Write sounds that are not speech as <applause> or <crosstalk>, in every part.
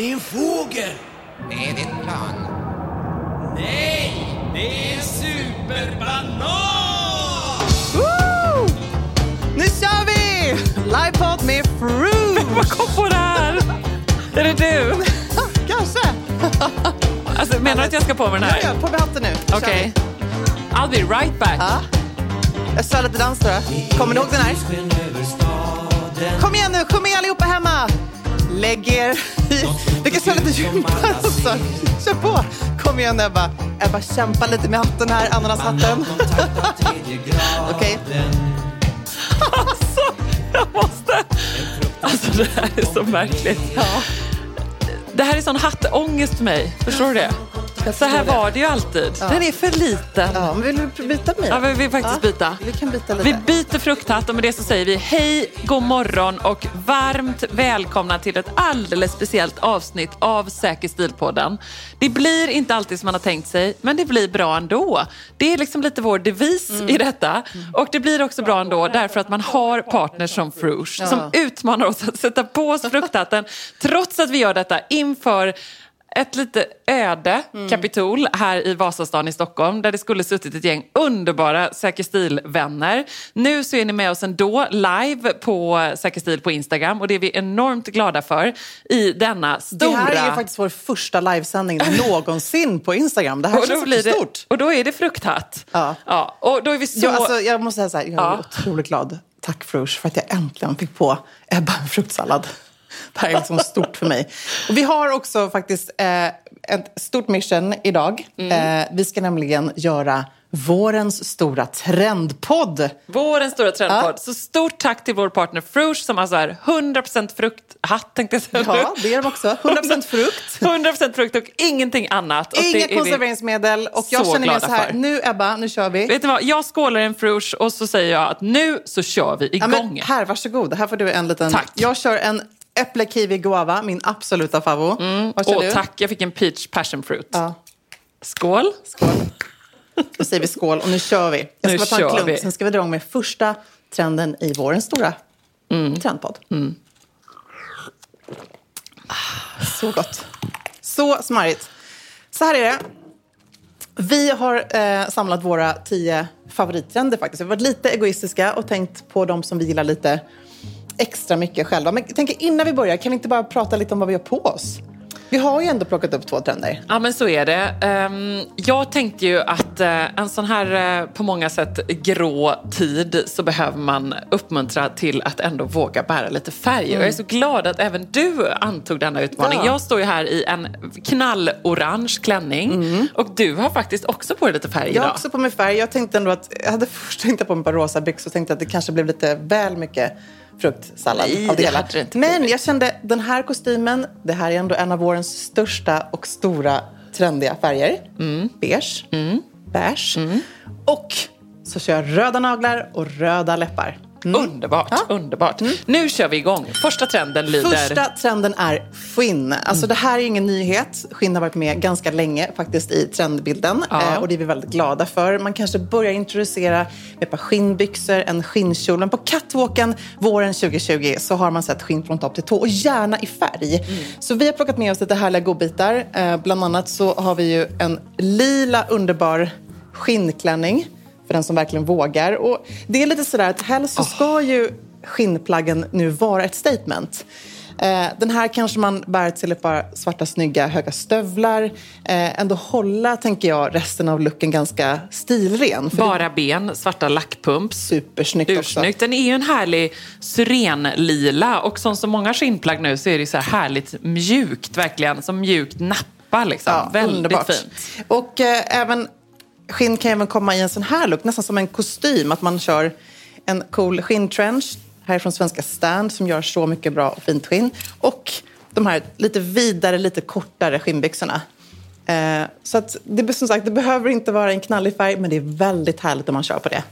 Det är en fågel! Är det ett plan? Nej, det är en superbanan! Woo! Nu kör vi! Livepodd med Fruit! <laughs> Vad kom på det här? Är det du? <laughs> Kanske. Alltså, menar du att jag ska på mig den här? ja, på med hatten nu. Okej. vi. I'll be right back. Ja. Jag kör lite dans då. Kommer ni ihåg den här? Kom igen nu, kom igen allihopa hemma! Lägg er i... Vi kan lite gympa också. Kör på! Kom igen Ebba. Ebba, kämpa lite med hatten här, ananashatten. Okej. Alltså, jag måste... Alltså, det här är så märkligt. Det här är sån hattångest för mig. Förstår du det? Så här var det ju alltid. Den är för liten. Ja, men vill du byta med mig? Ja, vi vill faktiskt Ja, byta. Vi kan byta lite. Vi byter frukthatt och med det så säger vi hej, god morgon och varmt välkomna till ett alldeles speciellt avsnitt av Säker stil-podden. Det blir inte alltid som man har tänkt sig, men det blir bra ändå. Det är liksom lite vår devis Mm. i detta. Och det blir också bra ändå därför att man har partners som Frush som utmanar oss att sätta på oss frukthatten trots att vi gör detta inför ett lite öde Mm. kapitol här i Vasastan i Stockholm där det skulle suttit ett gäng underbara Säker Stil-vänner. Nu så är ni med oss ändå live på Säker Stil på Instagram och det är vi enormt glada för i denna stora... Det här är ju faktiskt vår första livesändning någonsin på Instagram. Det här och känns blir det, stort. och då är det frukthatt. Ja. Ja, och då är vi så... Jag, alltså, jag måste säga så här, jag är Ja. otroligt glad. Tack Frush för att jag äntligen fick på Ebba en fruktsallad. Det här är liksom stort för mig. Och vi har också faktiskt eh, ett stort mission idag. Mm. Eh, vi ska nämligen göra vårens stora trendpodd. Vårens stora trendpodd. Så stort tack till vår partner Frush som alltså är 100% frukthatt tänkte jag säga Ja, det är de också. 100% frukt. <laughs> 100% frukt och ingenting annat. Och Inga konserveringsmedel. Och jag känner mig så här, för. nu Ebba, nu kör vi. Vet ni vad, jag skålar en frush och så säger jag att nu så kör vi Ja, igång. men här, varsågod. Här får du en liten... Tack. Jag kör en äpple, kiwi, guava, min absoluta favo. Vad kör Åh, du? tack, jag fick en peach passion fruit. Ja. Skål. Skål. Då säger vi skål och nu kör vi. Jag Nu ska bara ta en klunk, vi. sen ska vi dra igång med första trenden i vårens stora Mm. trendpodd. Ah, Så gott. Så smarrigt. Så här är det. Vi har eh, samlat våra tio favorittrender faktiskt. Vi har varit lite egoistiska och tänkt på de som vi gillar lite extra mycket själva. Men jag tänker innan vi börjar, kan vi inte bara prata lite om vad vi har på oss? Vi har ju ändå plockat upp två trender. Ja, men så är det. Ehm, jag tänkte ju att eh, en sån här eh, på många sätt grå tid så behöver man uppmuntra till att ändå våga bära lite färg. Och jag är så glad att även du antog denna utmaning. Ja. Jag står ju här i en knallorange klänning och du har faktiskt också på dig lite färg Jag idag. har också på mig färg. Jag tänkte ändå att, jag hade först tänkt på mig på rosa byxor och tänkte att det kanske blev lite väl mycket fruktsallad Nej, av det hela. det Men jag kände den här kostymen, det här är ändå en av vårens största och stora trendiga färger. Mm. Beige, beige. Och så kör jag röda naglar och röda läppar. Underbart, Ja. underbart. Nu kör vi igång. Första trenden lyder... Första trenden är skinn. Alltså det här är ingen nyhet. Skinn har varit med ganska länge faktiskt i trendbilden. Ja. Eh, och det är vi väldigt glada för. Man kanske börjar introducera med ett par skinnbyxor, en skinnkjol. Men på catwalken våren 2020 så har man sett skinn från topp till tå och gärna i färg. Så vi har plockat med oss lite härliga godbitar. Eh, bland annat så har vi ju en lila underbar skinnklänning för den som verkligen vågar. Och det är lite sådär att helst så ska ju skinnplaggen nu vara ett statement. Eh, den här kanske man bär till ett par svarta snygga höga stövlar. Eh, ändå hålla, tänker jag, resten av looken ganska stilren. Bara ben, svarta lackpumps. supersnyggt också. Ursnyggt. Den är ju en härlig syrenlila och som så många skinnplagg nu så är det så här härligt mjukt verkligen. Som mjukt nappa liksom. Ja, Väldigt underbart. fint. Och eh, även skinn kan även komma i en sån här look, nästan som en kostym. Att man kör en cool skinntrench härifrån svenska Stand som gör så mycket bra och fint skinn. Och de här lite vidare, lite kortare skinnbyxorna. Eh, så att det, som sagt, det behöver inte vara en knallig färg, men det är väldigt härligt om man kör på det.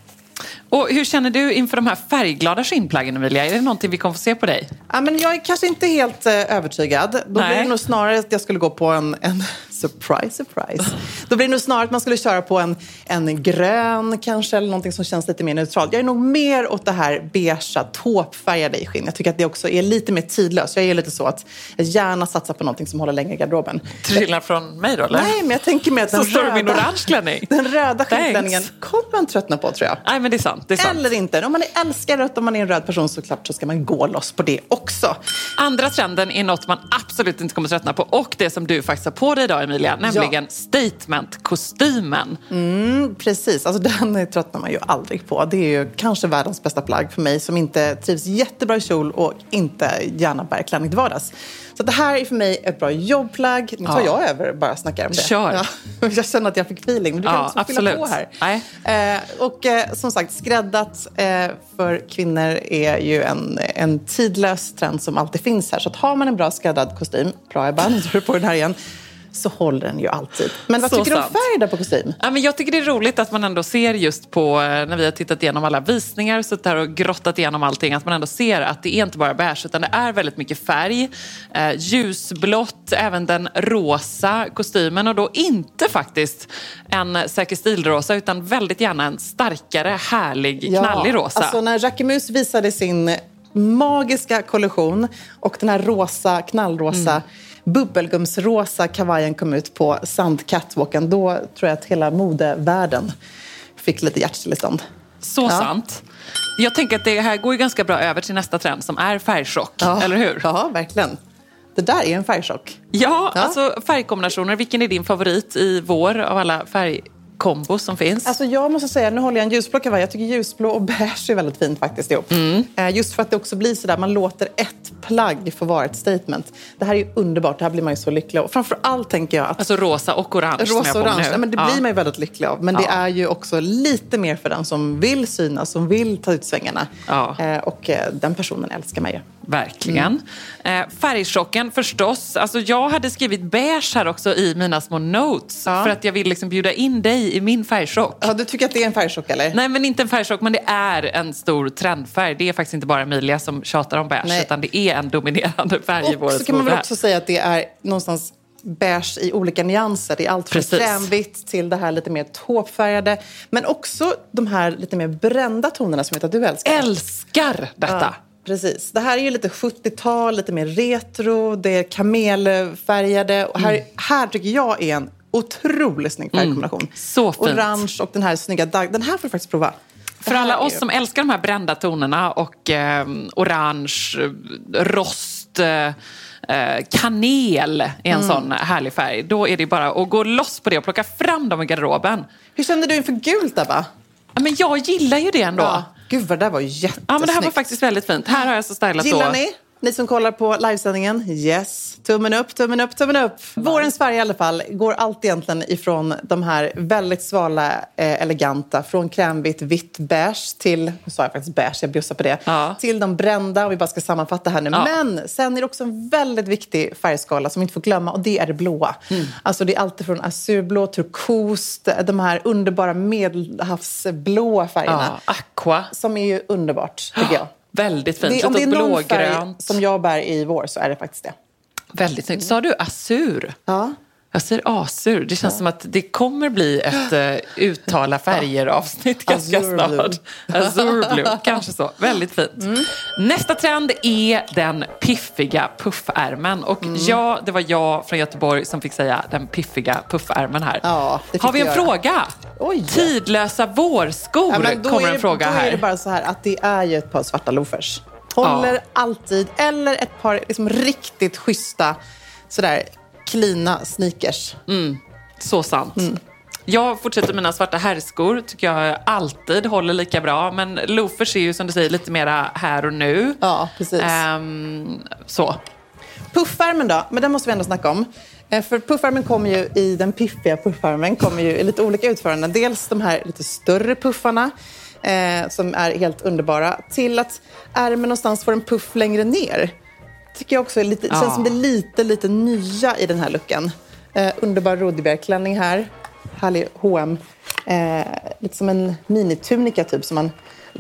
Och hur känner du inför de här färgglada skinnplaggen Emilia? Är det någonting vi kommer få se på dig? Ja, men jag är kanske inte helt eh, övertygad. Då Nej. blir det nog snarare att jag skulle gå på en, en Surprise, surprise. Då blir det nog snarare att man skulle köra på en, en grön kanske, eller någonting som känns lite mer neutralt. Jag är nog mer åt det här beigea, tåpfärgade i skinn. Jag tycker att det också är lite mer tidlöst. Jag är lite så att jag gärna satsar på någonting som håller längre i garderoben. Skillnad från mig då eller? Nej, men jag tänker mer att den Så röda, orange klänning. den röda skinnklänningen kommer man tröttna på tror jag. Nej men det är sant. Det är sant. Eller inte. Om man älskar rött, om man är en röd person såklart, så ska man gå loss på det också. Andra trenden är något man absolut inte kommer tröttna på och det som du faktiskt har på dig idag Emilia, nämligen statement-kostymen. Mm, precis, alltså den tröttnar man ju aldrig på. Det är ju kanske världens bästa plagg för mig som inte trivs jättebra i kjol och inte gärna bär klänning till vardags. Så det här är för mig ett bra jobbplagg. Nu tar Ja. jag över bara snackar om det. Kör. Ja, <laughs> jag känner att jag fick feeling, men du kan Ja, fylla absolut. på här. Nej. Eh, och eh, som sagt, skräddat eh, för kvinnor är ju en, en tidlös trend som alltid finns här. Så att har man en bra skräddad kostym, bra Ebba, nu tar du på den här igen, så håller den ju alltid. Men vad Så tycker du om sant. färg där på kostym? Ja, men jag tycker det är roligt att man ändå ser just på, eh, när vi har tittat igenom alla visningar, suttit här och grottat igenom allting, att man ändå ser att det är inte bara beige utan det är väldigt mycket färg. Eh, ljusblått, även den rosa kostymen och då inte faktiskt en säker stilrosa utan väldigt gärna en starkare, härlig, knallig rosa. Alltså när Jacquemus visade sin magiska kollektion och den här rosa, knallrosa, Mm. Bubbelgumsrosa kavajen kom ut på Sand Catwalken, då tror jag att hela modevärlden fick lite hjärtstillestånd. Så Ja. sant. Jag tänker att det här går ju ganska bra över till nästa trend som är färgchock, Ja. eller hur? Ja, verkligen. Det där är en färgchock. Ja, Ja. alltså färgkombinationer. Vilken är din favorit i vår av alla färgkombos som finns? Alltså jag måste säga, nu håller jag en ljusblå kavaj. Jag tycker ljusblå och beige är väldigt fint faktiskt ihop. Mm. Eh, Just för att det också blir sådär, man låter ett plagg få vara ett statement. Det här är ju underbart, det här blir man ju så lycklig av. Framför allt tänker jag att Alltså rosa och orange jag Rosa och mig orange, nej, men det Ja. blir man ju väldigt lycklig av. Men det Ja. är ju också lite mer för den som vill synas, som vill ta ut svängarna. Ja. Eh, och eh, den personen älskar man ju. Verkligen. Mm. Eh, färgchocken förstås. Alltså, jag hade skrivit beige här också i mina små notes. Ja. För att jag vill liksom bjuda in dig i min färgchock. Ja, du tycker att det är en färgchock eller? Nej, men inte en färgchock, men det är en stor trendfärg. Det är faktiskt inte bara Emilia som tjatar om beige, Nej. utan det är en dominerande färg i och vårens så kan man väl också säga att det är någonstans beige i olika nyanser. Det är allt från krämvitt till det här lite mer tåpfärgade. Men också de här lite mer brända tonerna som jag vet att du älskar. Älskar detta! Ja, precis. Det här är ju lite 70-tal, lite mer retro, det är kamelfärgade. Och här, här tycker jag är en otroligt snygg färgkombination. Så fint. Orange och den här snygga dag. Den här får du faktiskt prova. För alla oss ju- som älskar de här brända tonerna och eh, orange, rost, eh, eh, kanel är en Mm. sån härlig färg. Då är det bara att gå loss på det och plocka fram dem i garderoben. Hur kände du inför gult, Ebba? Men jag gillar ju det ändå. Ja. Gud, vad det där var jättesnyggt. men det här var faktiskt väldigt fint. Här har jag så stylat Gillar då. ni? Ni som kollar på livesändningen, yes. Tummen upp, tummen upp, tummen upp. Vårens färg i alla fall går allt egentligen ifrån de här väldigt svala, eh, eleganta, från krämvitt, vitt, beige till, nu sa jag faktiskt beige, jag bjussar på det, Ja. till de brända, om vi bara ska sammanfatta här nu. Ja. Men sen är det också en väldigt viktig färgskala som vi inte får glömma och det är det blåa. Mm. Alltså det är alltid från azurblå, turkost, de här underbara medelhavsblåa färgerna. Ja, aqua. Som är ju underbart, tycker jag. Väldigt fint. Det, om det är någon färg som jag bär i vår så är det faktiskt det. Väldigt snyggt. Sa du azur? Ja. Jag säger azur. Det känns som att det kommer bli ett uh, uttala färger-avsnitt ganska snart. Azure blue, <laughs> kanske så. Väldigt fint. Mm. Nästa trend är den piffiga puffärmen. Och Mm. ja, det var jag från Göteborg som fick säga den piffiga puffärmen här. Ja, Har vi en göra. fråga? Oj. Tidlösa vårskor Ja, då kommer en det, fråga då här. är det bara så här att det är ju ett par svarta loafers. Håller Ja. alltid. Eller ett par liksom riktigt schyssta, sådär klina sneakers. Så sant. Mm. Jag fortsätter mina svarta herrskor. tycker jag alltid håller lika bra. Men loafers är ju som du säger lite mera här och nu. Ja, precis. Ehm, så. Puffärmen då? Men den måste vi ändå snacka om. Eh, För puffärmen kommer ju i den piffiga puffärmen kommer ju i lite olika utföranden. Dels de här lite större puffarna eh, som är helt underbara till att ärmen någonstans får en puff längre ner. Tycker jag också är lite, Ja. känns som det är lite, lite nya i den här looken. Eh, underbar Rodebjerg-klänning här. Härlig H&M. Eh, lite som en minitunika typ som man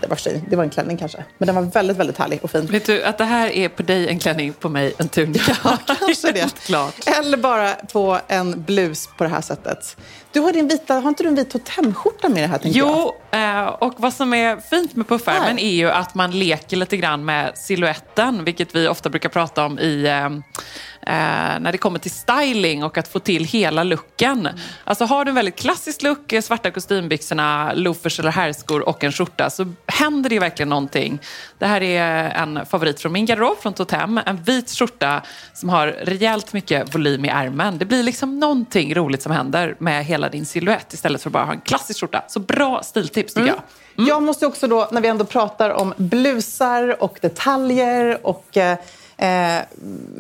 Det var, för sig, det var en klänning kanske. Men den var väldigt, väldigt härlig och fin. Vet du att det här är på dig en klänning, på mig en tunika? <laughs> Kanske det. Klart. Eller bara på en blus på det här sättet. Du har, din vita, har inte du en vit totemskjorta med det här? tänker jag? Jo, eh, och vad som är fint med puffärmen Här. är ju att man leker lite grann med siluetten, vilket vi ofta brukar prata om i eh, när det kommer till styling och att få till hela looken. Alltså har du en väldigt klassisk look, eh, svarta kostymbyxorna, loafers eller herrskor och en skjorta så händer det verkligen någonting. Det här är en favorit från min garderob, från Totem. En vit skjorta som har rejält mycket volym i ärmen. Det blir liksom någonting roligt som händer med hela din silhuett istället för att bara ha en klassisk skjorta. Så bra stiltips tycker jag. Jag måste också då, när vi ändå pratar om blusar och detaljer och eh, eh,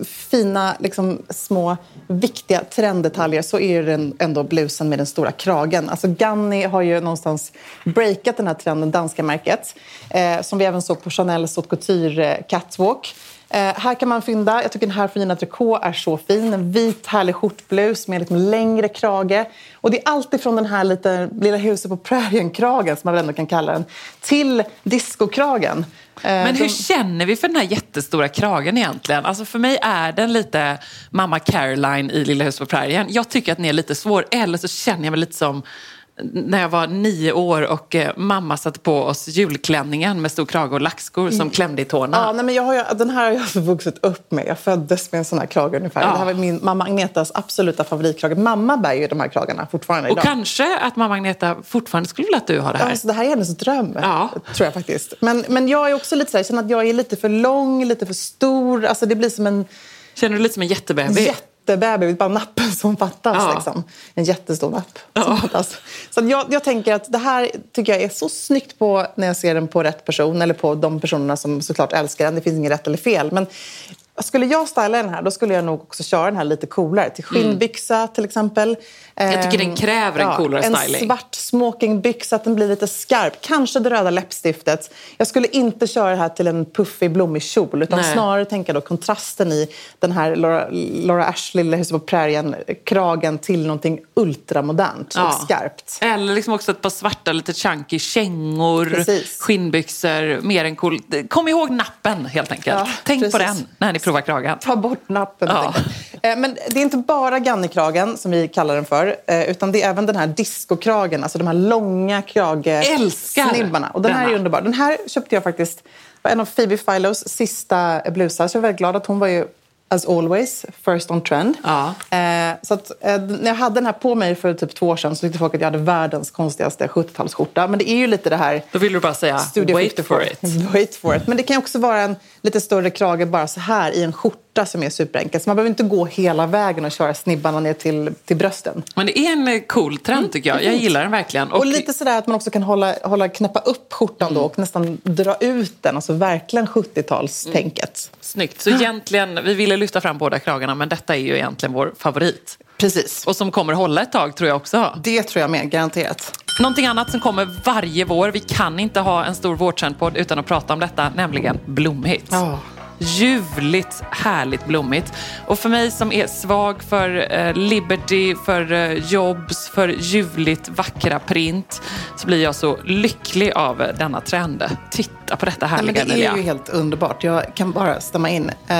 fina, liksom, små, viktiga trenddetaljer så är det ändå blusen med den stora kragen. Alltså Ganni har ju någonstans breakat den här trenden, danska märket, eh, som vi även såg på Chanels Haute Couture eh, Catwalk. Eh, här kan man fynda, jag tycker den här fina trikå är så fin. En vit härlig skjortblus med liksom längre krage. Och det är alltid från den här lite lilla huset på prärien-kragen, som man väl ändå kan kalla den, till discokragen. Eh, Men hur de- känner vi för den här jättestora kragen egentligen? Alltså för mig är den lite mamma Caroline i Lilla huset på prärien. Jag tycker att den är lite svår, eller så känner jag mig lite som när jag var nio år och eh, mamma satte på oss julklänningen med stor krage och lackskor som klämde i tårna. Ja, nej, men jag har den här har jag alltså vuxit upp med. Jag föddes med en sån här krage ungefär. Ja. Det här var min mamma Agnetas absoluta favoritkrage. Mamma bär ju de här kragarna fortfarande och idag. kanske att mamma Agneta fortfarande skulle vilja att du har det här. Ja, så det här är hennes dröm, Ja. tror jag faktiskt. Men, men jag är också lite så här, jag känner att jag är lite för lång, lite för stor. Alltså det blir som en Känner du lite som en jättebebis? Jättebebis, det är bara nappen som fattas. Ja. Liksom. En jättestor napp som fattas. Så jag, jag tänker att det här tycker jag är så snyggt på när jag ser den på rätt person eller på de personerna som såklart älskar den. Det finns inget rätt eller fel. Men skulle jag styla den här då skulle jag nog också köra den här lite coolare. Till skinnbyxa till exempel. Mm. Jag tycker Ehm, den kräver en coolare styling. En svart smokingbyxa, att den blir lite skarp. Kanske det röda läppstiftet. Jag skulle inte köra det här till en puffig, blommig kjol. Utan Nej. snarare tänka då kontrasten i den här Laura, Laura Ashley, huset på prärien, kragen till någonting ultramodernt och skarpt. Eller liksom också ett par svarta, lite chunky kängor, Precis. skinnbyxor, mer än cool. Kom ihåg nappen helt enkelt. Ja, Tänk på precis. den när ni provar kragen. Ta bort nappen. Ja. Eh, Men det är inte bara Gannikragen som vi kallar den för. eh, Utan det är även den här discokragen. Alltså de här långa Älskar kragesnibbarna. Och den här är underbar. Den här köpte jag faktiskt. Det var en av Phoebe Philos sista blusar. Så jag är väldigt glad att hon var ju as always first on trend. Ja. Eh, så att, eh, när jag hade den här på mig för typ två år sedan så tyckte folk att jag hade världens konstigaste 70-talsskjorta. Men det är ju lite det här Då vill du bara säga wait 54. for it. <laughs> Wait for it. Men det kan också vara en lite större krage bara så här i en skjorta som är superenkel. Så man behöver inte gå hela vägen och köra snibbarna ner till, till brösten. Men det är en eh, cool trend tycker jag. Jag gillar den verkligen. Och, lite sådär att man också kan hålla, hålla knäppa upp skjortan då och nästan dra ut den. Alltså verkligen 70-talstänket. Snyggt. Så egentligen, vi ville lyfta fram båda kragarna men detta är ju egentligen vår favorit. Precis. Och som kommer hålla ett tag tror jag också. Det tror jag med, garanterat. Någonting annat som kommer varje vår, vi kan inte ha en stor vårtrendpodd utan att prata om detta, nämligen blommigt. Ja. Ljuvligt, härligt blommigt. Och för mig som är svag för eh, Liberty, för eh, Jobs, för ljuvligt vackra print så blir jag så lycklig av eh, denna trend. Titta på detta Nej, men härliga det är ju helt underbart. Jag kan bara stämma in. Eh,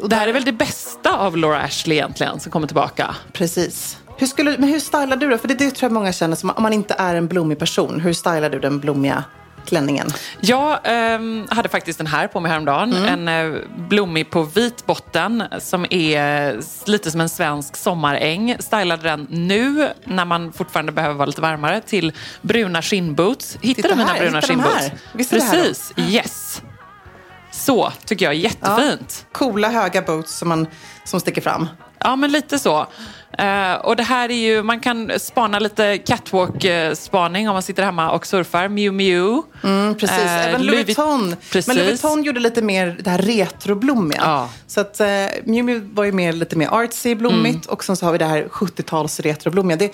och Det här är väl det bästa av Laura Ashley egentligen som kommer tillbaka. Precis. Hur skulle, men hur stylar du då? För det, det tror jag många känner som om man inte är en blommig person. Hur stylar du den blommiga klänningen? Jag ehm, hade faktiskt den här på mig häromdagen. En eh, blommig på vit botten som är lite som en svensk sommaräng. Stylade den nu när man fortfarande behöver vara lite varmare till bruna skinnboots. Hittade Titta du mina här, bruna skinnboots? Visst? Precis, yes. Så tycker jag är jättefint. Coola höga boots som, man, som sticker fram. Ja, men lite så. Eh, och det här är ju, man kan spana lite catwalk-spaning om man sitter hemma och surfar. Miu Miu. Mm, precis. Eh, Även Louis Vuitton. Precis. Men Louis Vuitton gjorde lite mer det här retroblommiga. Ja. Så att eh, Miu Miu var ju mer, lite mer artsy blommigt och sen så har vi det här 70-tals retroblommiga. Det,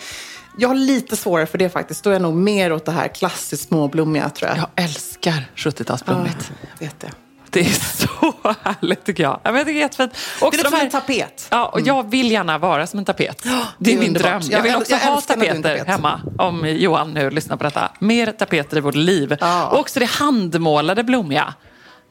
jag har lite svårare för det faktiskt. Då är jag nog mer åt det här klassiskt småblommiga tror jag. Jag älskar 70-talsblommigt. Ah, jag vet det. Det är så härligt tycker jag. Jag tycker det är jättefint. Det Också är som här- en tapet. Ja, och jag vill gärna vara som en tapet. Det det är är min underbart. dröm. Jag vill också jag ha är tapeter tapet. hemma. Om Johan nu lyssnar på detta. Mer tapeter i vårt liv. Ja. Och också det handmålade blommiga.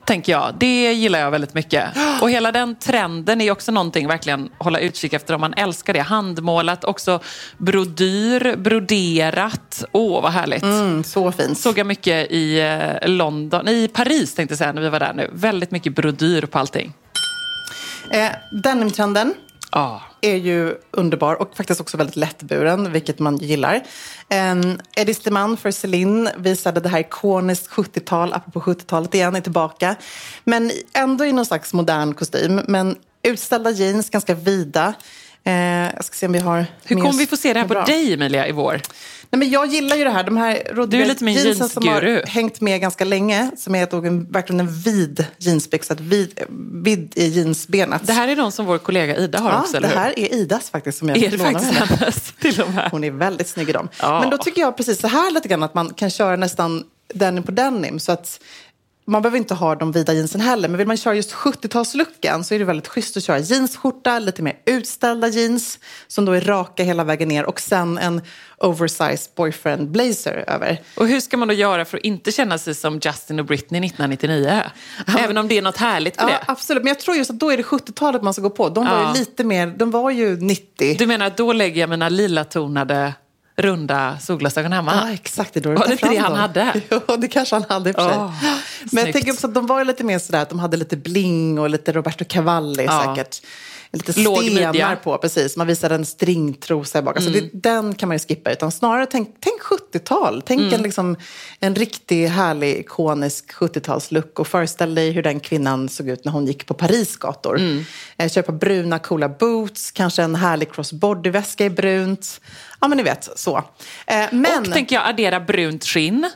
Tänker jag. Det gillar jag väldigt mycket. Och hela den trenden är också någonting verkligen hålla utkik efter om man älskar det. Handmålat, också brodyr, broderat. Åh, vad härligt. Mm, så fint. Såg jag mycket i eh, London, i Paris tänkte jag säga när vi var där nu. Väldigt mycket brodyr på allting. Eh, denimtrenden Ja. är ju underbar och faktiskt också väldigt lättburen, vilket man gillar. Eh, Eddie Steman för Celine visade det här ikoniskt 70-tal, apropå 70-talet igen, är tillbaka. Men ändå i någon slags modern kostym. Men utställda jeans, ganska vida. Eh, jag ska se om vi har... Hur mer kommer vi få se det här på bra. dig Emilia i vår? Nej, men jag gillar ju det här. De här jeansen som har hängt med ganska länge. Som är ett, en, verkligen en vid jeansbyxa. Vid, vid i jeansbenet. Det här är de som vår kollega Ida har ja, också, det eller hur? här är Idas faktiskt. Som jag Är det faktiskt hennes <laughs> till och med? Hon är väldigt snygg i dem. Ja. Men då tycker jag precis så här lite grann att man kan köra nästan denim på denim. Så att man behöver inte ha de vida jeansen heller. Men vill man köra just 70-talslooken så är det väldigt schysst att köra jeansskjorta, lite mer utställda jeans som då är raka hela vägen ner och sen en oversized boyfriend blazer över. Och hur ska man då göra för att inte känna sig som Justin och Britney 1999? Även om det är något härligt med Ja, det. absolut. Men jag tror just att då är det 70-talet man ska gå på. De var Ja. ju lite mer, de var ju 90. Du menar att då lägger jag mina lila-tonade runda solglasögon hemma? Ja, exakt. Det är då du Var det inte det han dem. hade? <laughs> Jo, det kanske han hade i och för sig. Åh, Men jag tänker också att de var lite mer sådär att de hade lite bling och lite Roberto Cavalli Ja. säkert. Lite Låg stenar midja. på, precis. Man visade en stringtrosa bak. Alltså Mm. det, den kan man ju skippa. Utan snarare tänk, tänk 70-tal. Tänk Mm. en, liksom, en riktig härlig ikonisk 70-talslook. Och föreställ dig hur den kvinnan såg ut när hon gick på Paris gator. Mm. Eh, köpa bruna coola boots, kanske en härlig crossbody-väska i brunt. Ja, men ni vet, så. Eh, men... Och tänker jag addera brunt skinn.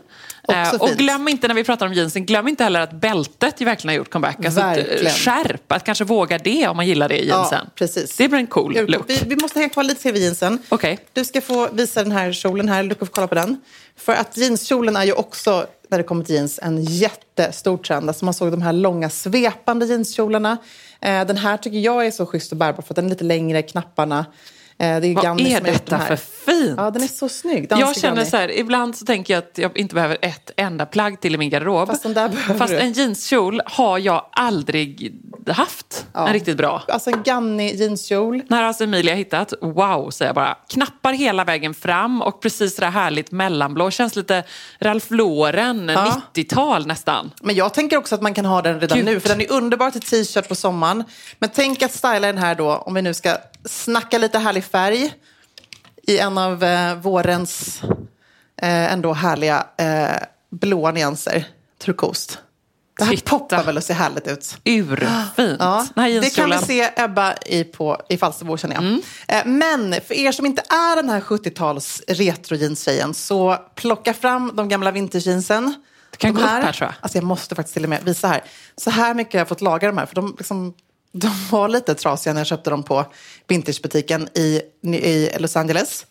Eh, och glöm inte när vi pratar om jeansen, glöm inte heller att bältet ju verkligen har gjort comeback. Alltså, eh, Verkligen. skärp, att kanske våga det om man gillar det i jeansen. Ja, precis. Det blir en cool look. Vi, vi måste hänga kvar lite till vid jeansen. Okej. Du ska få visa den här kjolen här. Du kan få kolla på den. För att jeanskjolen är ju också, när det kommer till jeans, en jättestor trend. Alltså man såg de här långa svepande jeanskjolarna. Eh, den här tycker jag är så schysst och bärbar för att den är lite längre, knapparna. Eh, det är Vad är detta för fint? Ja, den är så snygg. Danske Jag känner så här, ibland så tänker jag att jag inte behöver ett enda plagg till i min garderob. Fast Fast en jeanskjol har jag aldrig haft Ja. en riktigt bra. Alltså en Ganni jeanskjol. Den här har alltså Emilia hittat. Wow, säger jag bara. Knappar hela vägen fram och precis det där härligt mellanblå. Känns lite Ralph Lauren, Ja. 90-tal nästan. Men jag tänker också att man kan ha den redan Gud. nu, för den är underbar till t-shirt på sommaren. Men tänk att styla den här då, om vi nu ska snacka lite härlig färg i en av eh, vårens eh, ändå härliga eh, blåa nyanser, turkost. Det här Titta. poppar väl och ser härligt ut. Urfint. Ja, här det kan vi se Ebba i, på, i Falsterbo känner jag. Mm. Eh, Men för er som inte är den här 70-tals retro-jeans-tjejen så plocka fram de gamla vinterjeansen. Du kan de gå upp här, tror jag. Alltså jag måste faktiskt till och med visa här. Så här mycket har jag fått laga de här för de, liksom, de var lite trasiga när jag köpte dem på vintagebutiken i, i Los Angeles.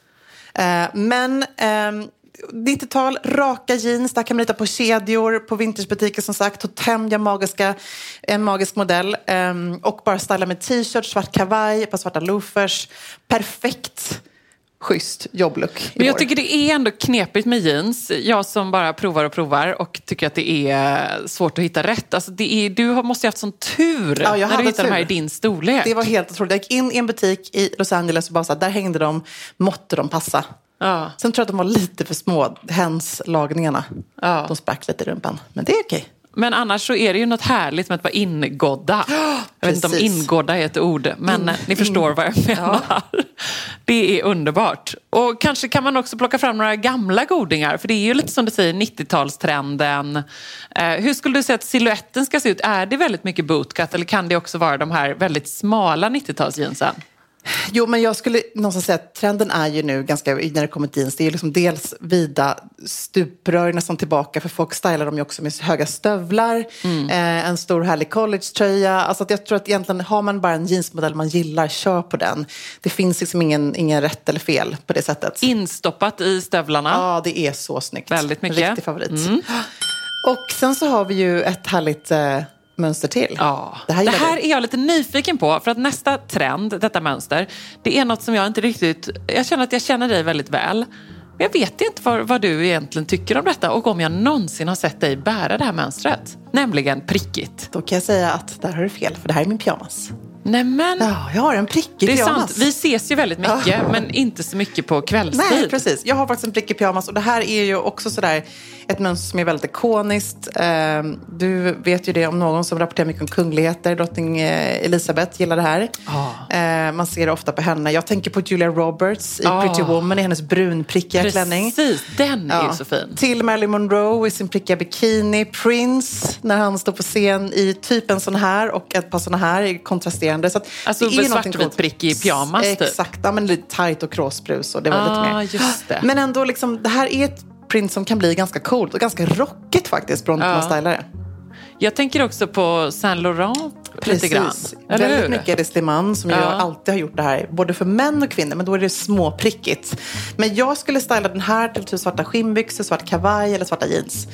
Eh, Men ehm, 90-tal, raka jeans, där kan man lita på kedjor på vintagebutiker som sagt. Totem gör magiska, en magisk modell. Ehm, och bara styla med t-shirt, svart kavaj, ett par svarta loafers. Perfekt schysst jobblook Men jag tycker det är ändå knepigt med jeans. Jag som bara provar och provar och tycker att det är svårt att hitta rätt. Alltså det är, du måste ju haft sån tur Ja, jag när du hittar de här tur. i din storlek. Det var helt otroligt. Jag gick in i en butik i Los Angeles och bara så här, där hängde de, måtte de passa. Ja. Sen tror jag att de var lite för små, hens-lagningarna. Ja. De sprack lite i rumpan. Men det är okej. Men annars så är det ju något härligt med att vara ingodda. Jag vet inte om ingodda är ett ord, men In- ni förstår vad jag menar. Det är underbart. Och kanske kan man också plocka fram några gamla godingar, för det är ju lite som du säger 90-talstrenden. Eh, hur skulle du säga att siluetten ska se ut? Är det väldigt mycket bootcut eller kan det också vara de här väldigt smala 90-talsjeansen? Jo, men jag skulle någonstans säga att trenden är ju nu ganska, när det kommer till jeans, det är liksom dels vida stuprör nästan tillbaka, för folk stylar dem ju också med höga stövlar, eh, en stor härlig collegetröja. Alltså att jag tror att egentligen har man bara en jeansmodell man gillar, kör på den. Det finns liksom ingen, ingen rätt eller fel på det sättet. Instoppat i stövlarna. Ja, det är så snyggt. Väldigt mycket. Mm. Riktig favorit. Och sen så har vi ju ett härligt eh, mönster till. Ja. Det här, det här är jag lite nyfiken på. För att nästa trend, detta mönster, det är något som jag inte riktigt... Jag känner att jag känner dig väldigt väl. Men jag vet inte vad, vad du egentligen tycker om detta och om jag någonsin har sett dig bära det här mönstret. Nämligen prickigt. Då kan jag säga att där har du fel, för det här är min pyjamas. Nämen, Ja, jag har en prickig det är pyjamas. sant. Vi ses ju väldigt mycket, men inte så mycket på kvällstid. Nej, precis. Jag har faktiskt en prickig pyjamas och det här är ju också sådär ett mönster som är väldigt ikoniskt. Eh, Du vet ju det om någon som rapporterar mycket om kungligheter. Drottning eh, Elizabeth gillar det här. Eh, Man ser det ofta på henne. Jag tänker på Julia Roberts i Ah. Pretty Woman i hennes brunprickiga klänning. Precis, den är Ja. ju så fin. Till Marilyn Monroe i sin prickiga bikini. Prince när han står på scen i typ en sån här och ett par såna här är kontrasterande. Så att Alltså, det är svartvit coolt. prickig pyjamas, typ. Exakt, ja, men lite tajt och kråsbrus och det var lite Ah, mer. just det. Men ändå, liksom, det här är ett print som kan bli ganska coolt och ganska rockigt faktiskt beroende på hur man stylar det. Jag tänker också på Saint Laurent lite grann. Eller Väldigt hur? mycket Eddie Sliman som ju Ja. alltid har gjort det här, både för män och kvinnor, men då är det småprickigt. Men jag skulle styla den här till typ svarta skinnbyxor, svart kavaj eller svarta jeans.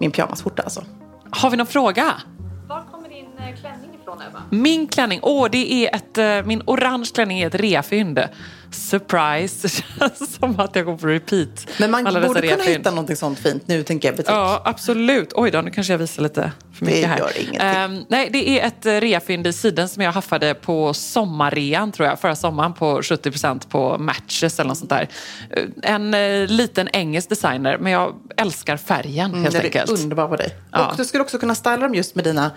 Min pyjamasskjorta alltså. Har vi någon fråga? Var kommer din eh, klänning ifrån Ebba? Min klänning, åh det är ett, eh, min orange klänning är ett reafynd. Surprise, det <laughs> känns som att jag går på repeat. Men man Alla borde kunna refynd. hitta någonting sånt fint nu, tänker jag, butik. Ja, absolut. Oj då, nu kanske jag visar lite för Det mycket här. gör ingenting. Ehm, nej, det är ett eh, reafynd i siden som jag haffade på sommarrean, tror jag, förra sommaren på 70% på Matches eller något sånt där. Eh, En eh, liten engelsk designer, men jag älskar färgen helt det enkelt. är underbart på dig. Ja. Och du skulle också kunna styla dem just med dina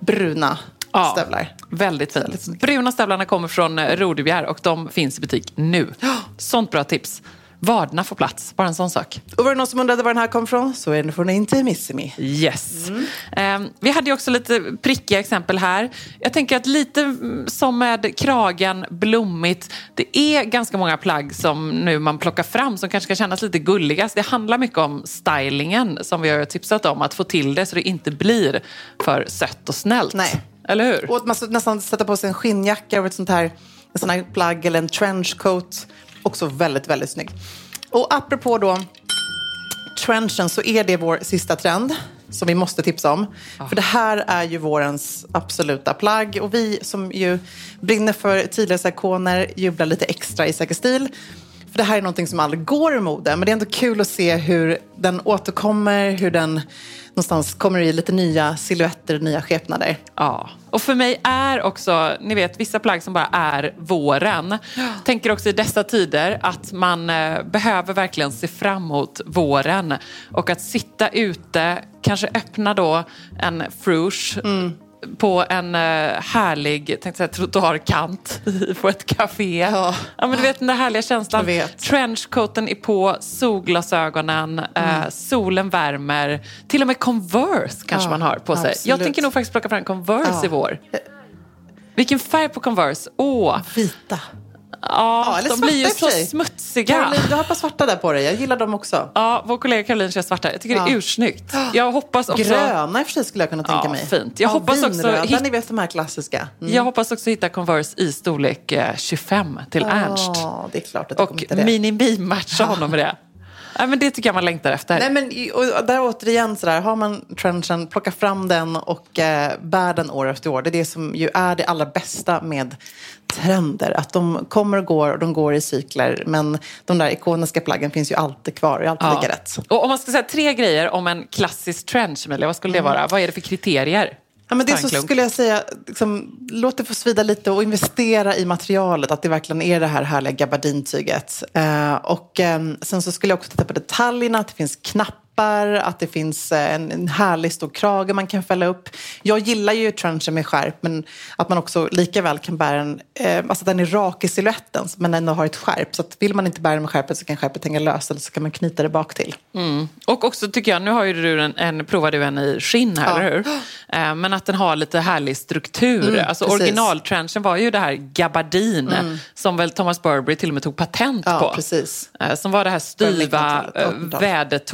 bruna Ja, stövlar. Väldigt fint. Bruna stövlarna kommer från eh, Rodebjer och de finns i butik nu. Sånt bra tips. Vaderna får plats, bara en sån sak. Och var det någon som undrade var den här kom från så är den från Intimissimi. Yes. Eh, vi hade ju också lite prickiga exempel här. Jag tänker att lite mm, som med kragen, blommigt. Det är ganska många plagg som nu man plockar fram som kanske kan kännas lite gulligast. Det handlar mycket om stylingen som vi har tipsat om. Att få till det så det inte blir för sött och snällt. Nej. Eller hur? Och man ska nästan sätta på sig en skinnjacka över ett sånt här, en sån här plagg eller en trenchcoat. Också väldigt, väldigt snygg. Och apropå då trenchen så är det vår sista trend som vi måste tipsa om. För det här är ju vårens absoluta plagg. Och vi som ju brinner för tidlösa ikoner jublar lite extra i Säker stil. För det här är någonting som aldrig går ur mode. Men det är ändå kul att se hur den återkommer, hur den någonstans kommer i lite nya silhuetter, nya skepnader. Ja, och för mig är också, ni vet vissa plagg som bara är våren. Tänker också i dessa tider att man eh, behöver verkligen se fram emot våren. Och att sitta ute, kanske öppna då en fruche på en eh, härlig tänkte säga, trottoarkant på ett café. Ja. ja, men du vet den där härliga känslan. Jag vet. Trenchcoaten är på, solglasögonen, eh, solen värmer. Till och med Converse kanske Ja, man har på sig. Jag absolut. tänker nog faktiskt plocka fram Converse Ja. i vår. Vilken färg på Converse! Åh! Vita. Ja, Ja, eller de blir ju så sig. smutsiga. Caroline, du har ett par svarta där på dig. Jag gillar dem också. Ja, vår kollega Caroline kör svarta. Jag tycker det är Ja. ursnyggt. Jag hoppas också... Gröna i och för sig skulle jag kunna tänka Ja, mig. fint. Jag hoppas också vinröda, hit- ni vet de här klassiska. Mm. Jag hoppas också hitta Converse i storlek eh, 25 till Ernst. Ja, det är klart att Och det. mini-matcha honom med det. Nej, men det tycker jag man längtar efter. Nej, men, och där återigen, sådär, har man trenchen, plocka fram den och eh, bär den år efter år. Det är det som ju är det allra bästa med trender. Att de kommer och går och de går i cykler. Men de där ikoniska plaggen finns ju alltid kvar och är alltid Ja. lika rätt. Och om man ska säga tre grejer om en klassisk trench, Emilia, vad skulle det vara? Vad är det för kriterier? Ja, men det så skulle jag säga, liksom, låt det få svida lite och investera i materialet. Att det verkligen är det här härliga gabardintyget. Eh, och eh, sen så skulle jag också titta på detaljerna, att det finns knappar, att det finns eh, en, en härlig stor krage man kan fälla upp. Jag gillar ju trenchen med skärp, men att man också lika väl kan bära den, eh, alltså den är rak i siluetten, men ändå har ett skärp. Så att vill man inte bära den med skärpet så kan skärpet hänga löst, eller så kan man knyta det bak till. Och också tycker jag, nu har ju du en, en, provar du en i skinn här, Ja. eller hur? Eh, men att den har lite härlig struktur. Mm, alltså originaltrenchen var ju det här gabardin som väl Thomas Burberry till och med tog patent Ja, på. precis. Eh, Som var det här styva, 1900-talet,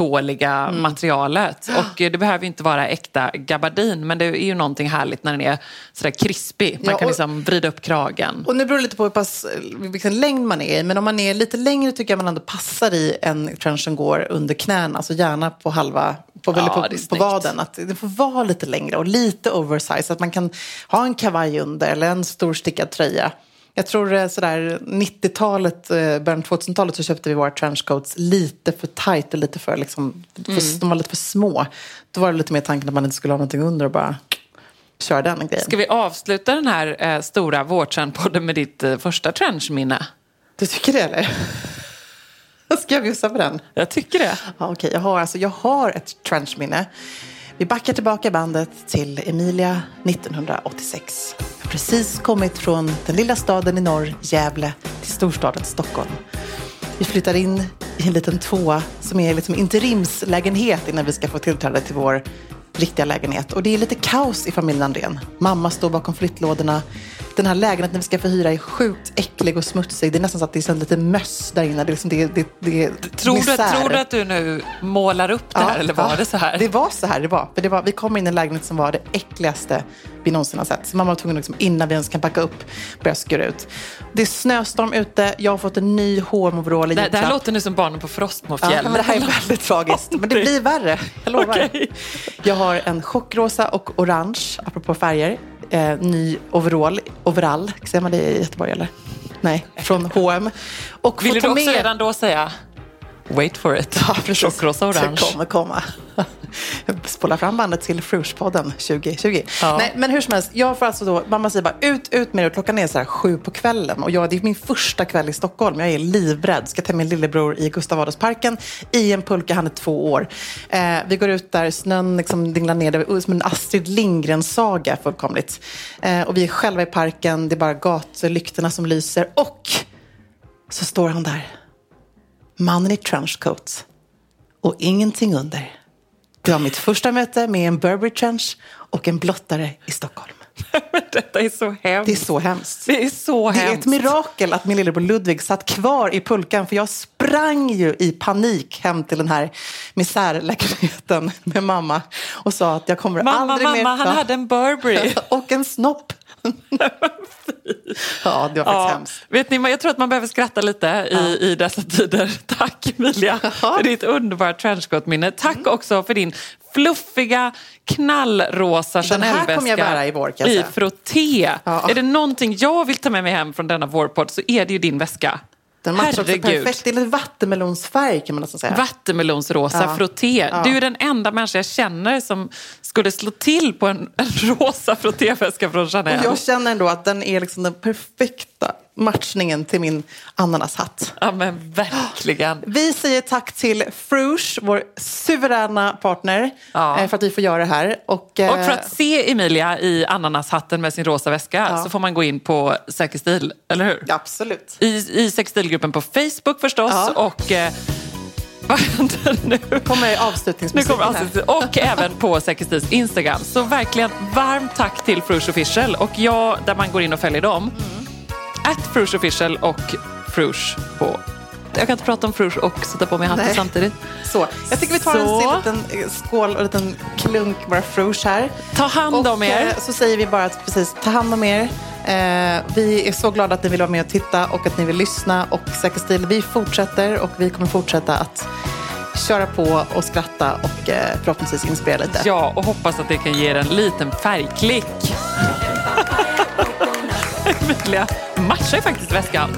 1800-talet. vädertåliga materialet. Och det behöver ju inte vara äkta gabardin, men det är ju någonting härligt när den är sådär krispig. Man Ja, kan liksom vrida upp kragen. Och nu beror det lite på hur pass, vilken längd man är i. Men om man är lite längre tycker jag man ändå passar i en trench som går under knäna. Alltså gärna på halva på, Ja, på, på vaden. Att det får vara lite längre och lite oversize. Så att man kan ha en kavaj under eller en stor stickad tröja. Jag tror eh, sådär 90-talet, eh, början av 2000-talet så köpte vi våra trenchcoats lite för tight och lite för, liksom, för Mm. de var lite för små. Då var det lite mer tanken att man inte skulle ha någonting under och bara köra den grejen. Ska vi avsluta den här eh, stora vårtrendpodden med ditt eh, första trenchminne? Du tycker det eller? <laughs> Ska jag bjussa på den? Jag tycker det. Ja, okej. jag, har, alltså, jag har ett trenchminne. Vi backar tillbaka bandet till Emilia 1986. Jag har precis kommit från den lilla staden i norr, Gävle, till storstaden Stockholm. Vi flyttar in i en liten tvåa som är liksom interimslägenhet innan vi ska få tillträde till vår riktiga lägenhet. Och det är lite kaos i familjen Andrén. Mamma står bakom flyttlådorna. Den här lägenheten vi ska få hyra är sjukt äcklig och smutsig. Det är nästan så att det är lite möss där inne. Det är, liksom, det, det, det Tror du, misär. tror du att du nu målar upp det här eller var ja. det så här? Det var så här det var. För det var. Vi kom in i en lägenhet som var det äckligaste vi någonsin har sett. Så mamma var tvungen liksom, innan vi ens kan packa upp börja skura ut. Det är snöstorm ute. Jag har fått en ny H&M-overall i det, det här låter nu som barnen på Ja, Frostmofjället. men det här är väldigt tragiskt. Men det blir värre. Jag <laughs> lovar. Okej. Jag har en chockrosa och orange, apropå färger, eh, ny overall. Overall, säger man det i Göteborg eller? Nej, från H&M. Och Ville du också med- redan då säga Wait for it. Ja, precis. Chockrosa orange. Det kommer komma. Jag spolar fram bandet till Frush-podden 2020. Ja. Nej, men hur som helst, jag får alltså då, mamma säger bara ut, ut med det. Klockan är så här sju på kvällen och jag, det är min första kväll i Stockholm. Jag är livrädd. Ska ta min lillebror i Gustav Adolfsparken i en pulka, han är två år. Eh, vi går ut där, snön liksom dinglar ner, det är som en Astrid Lindgren-saga fullkomligt. Eh, och vi är själva i parken, det är bara gatlyktorna som lyser och så står han där. Mannen i trenchcoat och ingenting under. Det var mitt första möte med en Burberry trench och en blottare i Stockholm. <laughs> Men Detta är så hemskt. Det är så hemskt. Det är så Det är hemskt. ett mirakel att min lillebror Ludvig satt kvar i pulkan för jag sprang ju i panik hem till den här misärlägenheten med mamma och sa att jag kommer Mamma, aldrig mer... mamma, han Ja. hade en Burberry. <laughs> och en snopp. <laughs> ja, det var faktiskt Ja, hemskt. vet ni, jag tror att man behöver skratta lite i, i dessa tider. <laughs> Tack Emilia för ditt underbara trenchcoat-minne. Tack Mm. också för din fluffiga, knallrosa Chanel-väska i vår, i frotté. Ja. Är det någonting jag vill ta med mig hem från denna vårpodd så är det ju din väska. Den matchar också perfekt. Det är lite vattenmelonsfärg kan man nästan säga. Vattenmelonsrosa Ja. frotté. Ja. Du är den enda människa jag känner som skulle slå till på en, en rosa frottéväska från Chanel. Och jag känner ändå att den är liksom den perfekta matchningen till min ananashatt. Ja men verkligen. Vi säger tack till Frush, vår suveräna partner, Ja. eh, för att vi får göra det här. Och, eh, Och för att se Emilia i ananashatten med sin rosa väska Ja. så får man gå in på Säker stil, eller hur? Absolut. I, i Säker stilgruppen på Facebook förstås Ja. och... Eh, <laughs> vad händer nu? kommer Nu avslutningsmusiken kommer här. avsnittet. Och <laughs> även på Säker Stils Instagram. Så verkligen varmt tack till Frush Official och jag där man går in och följer dem. At Frush Official och Frush på... Jag kan inte prata om Frush och sätta på mig hatten Nej. samtidigt. Så, jag tycker vi tar Så. en liten eh, skål och en liten klunk bara Frush här. Ta hand om och, er. eh, så säger vi bara att precis, ta hand om er. Eh, vi är så glada att ni vill vara med och titta och att ni vill lyssna. Och Säker stil, vi fortsätter och vi kommer fortsätta att köra på och skratta och eh, förhoppningsvis inspirera lite. Ja, och hoppas att det kan ge er en liten färgklick. <laughs> Emilia matchar ju faktiskt väskan.